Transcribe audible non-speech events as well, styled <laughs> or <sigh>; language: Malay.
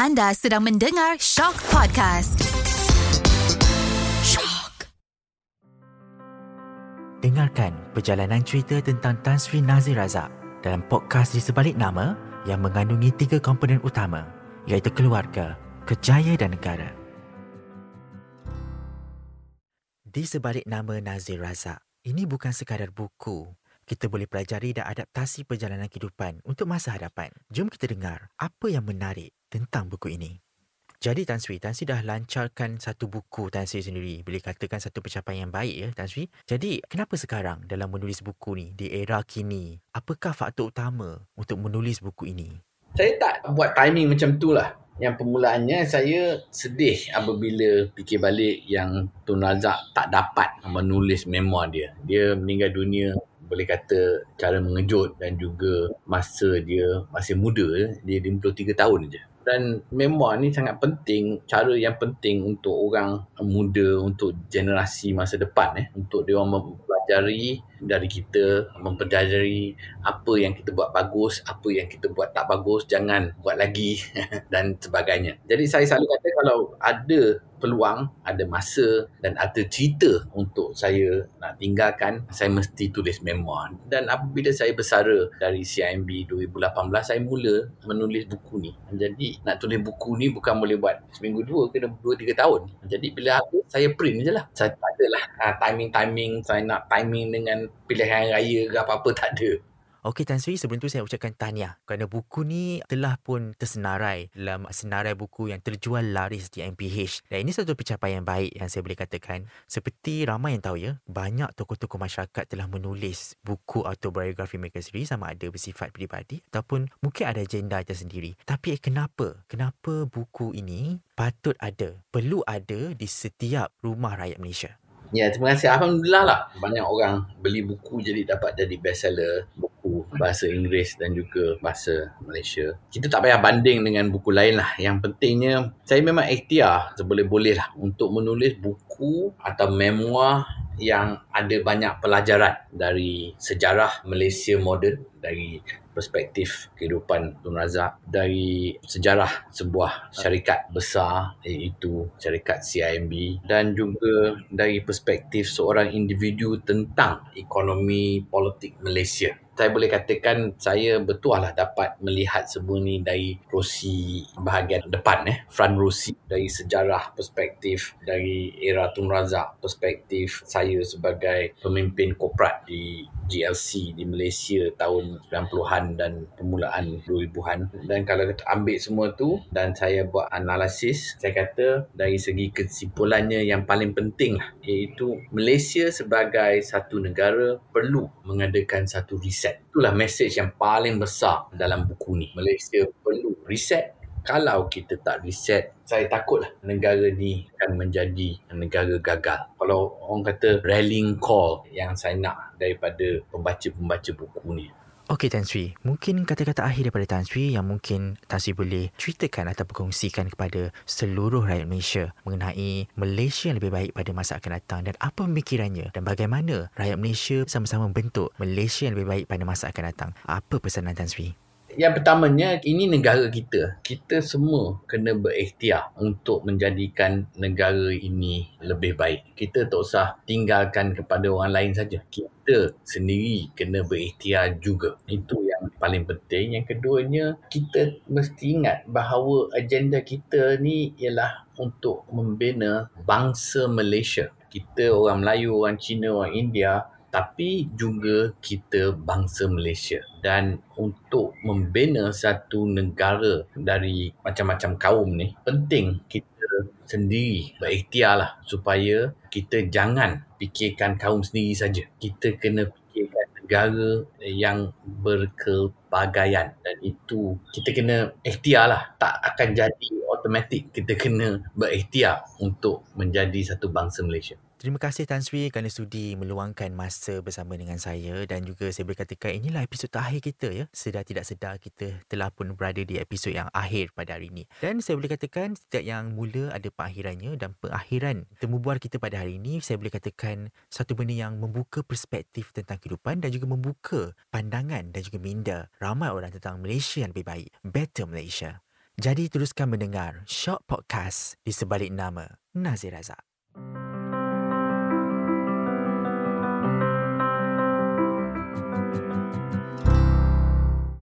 Anda sedang mendengar Shock Podcast. Shock. Dengarkan perjalanan cerita tentang Tan Sri Nazir Razak dalam podcast di sebalik nama yang mengandungi tiga komponen utama iaitu keluarga, kejaya dan negara. Di sebalik nama Nazir Razak, ini bukan sekadar buku kita boleh pelajari dan adaptasi perjalanan kehidupan untuk masa hadapan. Jom kita dengar apa yang menarik tentang buku ini. Jadi Tan Sri, Tan Sri dah lancarkan satu buku Tan Sri sendiri. Boleh katakan satu pencapaian yang baik ya Tan Sri. Jadi kenapa sekarang dalam menulis buku ni di era kini? Apakah faktor utama untuk menulis buku ini? Saya tak buat timing macam tu lah. Yang permulaannya saya sedih apabila fikir balik yang Tun Razak tak dapat menulis memoir dia. Dia meninggal dunia boleh kata cara mengejut dan juga masa dia masih muda dia 53 tahun je dan memoir ni sangat penting cara yang penting untuk orang muda untuk generasi masa depan eh untuk dia orang mempelajari dari kita mempelajari apa yang kita buat bagus apa yang kita buat tak bagus jangan buat lagi <laughs> dan sebagainya jadi saya selalu kata kalau ada peluang, ada masa dan ada cerita untuk saya nak tinggalkan, saya mesti tulis memoir. Dan apabila saya bersara dari CIMB 2018, saya mula menulis buku ni. Jadi nak tulis buku ni bukan boleh buat seminggu dua ke dua tiga tahun. Jadi bila habis, saya print je lah. Saya tak ada lah ah, timing-timing, saya nak timing dengan pilihan raya ke apa-apa, <laughs> tak ada. Okey Tan Sri, sebelum tu saya ucapkan tahniah kerana buku ni telah pun tersenarai dalam senarai buku yang terjual laris di MPH. Dan ini satu pencapaian baik yang saya boleh katakan. Seperti ramai yang tahu ya, banyak tokoh-tokoh masyarakat telah menulis buku autobiografi mereka sendiri sama ada bersifat pribadi ataupun mungkin ada agenda tersendiri. Tapi kenapa? Kenapa buku ini patut ada, perlu ada di setiap rumah rakyat Malaysia? Ya, terima kasih. Alhamdulillah lah. Banyak orang beli buku jadi dapat jadi bestseller bahasa Inggeris dan juga bahasa Malaysia. Kita tak payah banding dengan buku lain lah. Yang pentingnya, saya memang ikhtiar seboleh-boleh lah untuk menulis buku atau memoir yang ada banyak pelajaran dari sejarah Malaysia moden, dari perspektif kehidupan Tun Razak dari sejarah sebuah syarikat besar iaitu syarikat CIMB dan juga dari perspektif seorang individu tentang ekonomi politik Malaysia saya boleh katakan saya betul lah dapat melihat semua ni dari rosi bahagian depan eh. Front rosi dari sejarah perspektif dari era Tun Razak perspektif saya sebagai pemimpin korporat di GLC di Malaysia tahun 90-an dan permulaan 2000-an dan kalau kita ambil semua tu dan saya buat analisis saya kata dari segi kesimpulannya yang paling penting lah iaitu Malaysia sebagai satu negara perlu mengadakan satu riset reset. Itulah message yang paling besar dalam buku ni. Malaysia perlu reset. Kalau kita tak reset, saya takutlah negara ni akan menjadi negara gagal. Kalau orang kata rallying call yang saya nak daripada pembaca-pembaca buku ni. Okey Tan Sri, mungkin kata-kata akhir daripada Tan Sri yang mungkin Tan Sri boleh ceritakan atau berkongsikan kepada seluruh rakyat Malaysia mengenai Malaysia yang lebih baik pada masa akan datang dan apa pemikirannya dan bagaimana rakyat Malaysia sama-sama membentuk Malaysia yang lebih baik pada masa akan datang. Apa pesanan Tan Sri? Yang pertamanya, ini negara kita. Kita semua kena berikhtiar untuk menjadikan negara ini lebih baik. Kita tak usah tinggalkan kepada orang lain saja. Kita sendiri kena berikhtiar juga. Itu yang paling penting. Yang keduanya, kita mesti ingat bahawa agenda kita ni ialah untuk membina bangsa Malaysia. Kita orang Melayu, orang Cina, orang India tapi juga kita bangsa Malaysia dan untuk membina satu negara dari macam-macam kaum ni penting kita sendiri berikhtiarlah supaya kita jangan fikirkan kaum sendiri saja. Kita kena fikirkan negara yang berkelbagaian dan itu kita kena ikhtiarlah. Tak akan jadi automatik kita kena berikhtiar untuk menjadi satu bangsa Malaysia Terima kasih Tan Sri kerana sudi meluangkan masa bersama dengan saya dan juga saya boleh katakan inilah episod terakhir kita ya. Sedar tidak sedar kita telah pun berada di episod yang akhir pada hari ini. Dan saya boleh katakan setiap yang mula ada pengakhirannya dan pengakhiran temu bual kita pada hari ini saya boleh katakan satu benda yang membuka perspektif tentang kehidupan dan juga membuka pandangan dan juga minda ramai orang tentang Malaysia yang lebih baik. Better Malaysia. Jadi teruskan mendengar Shock Podcast di sebalik nama Nazir Razak.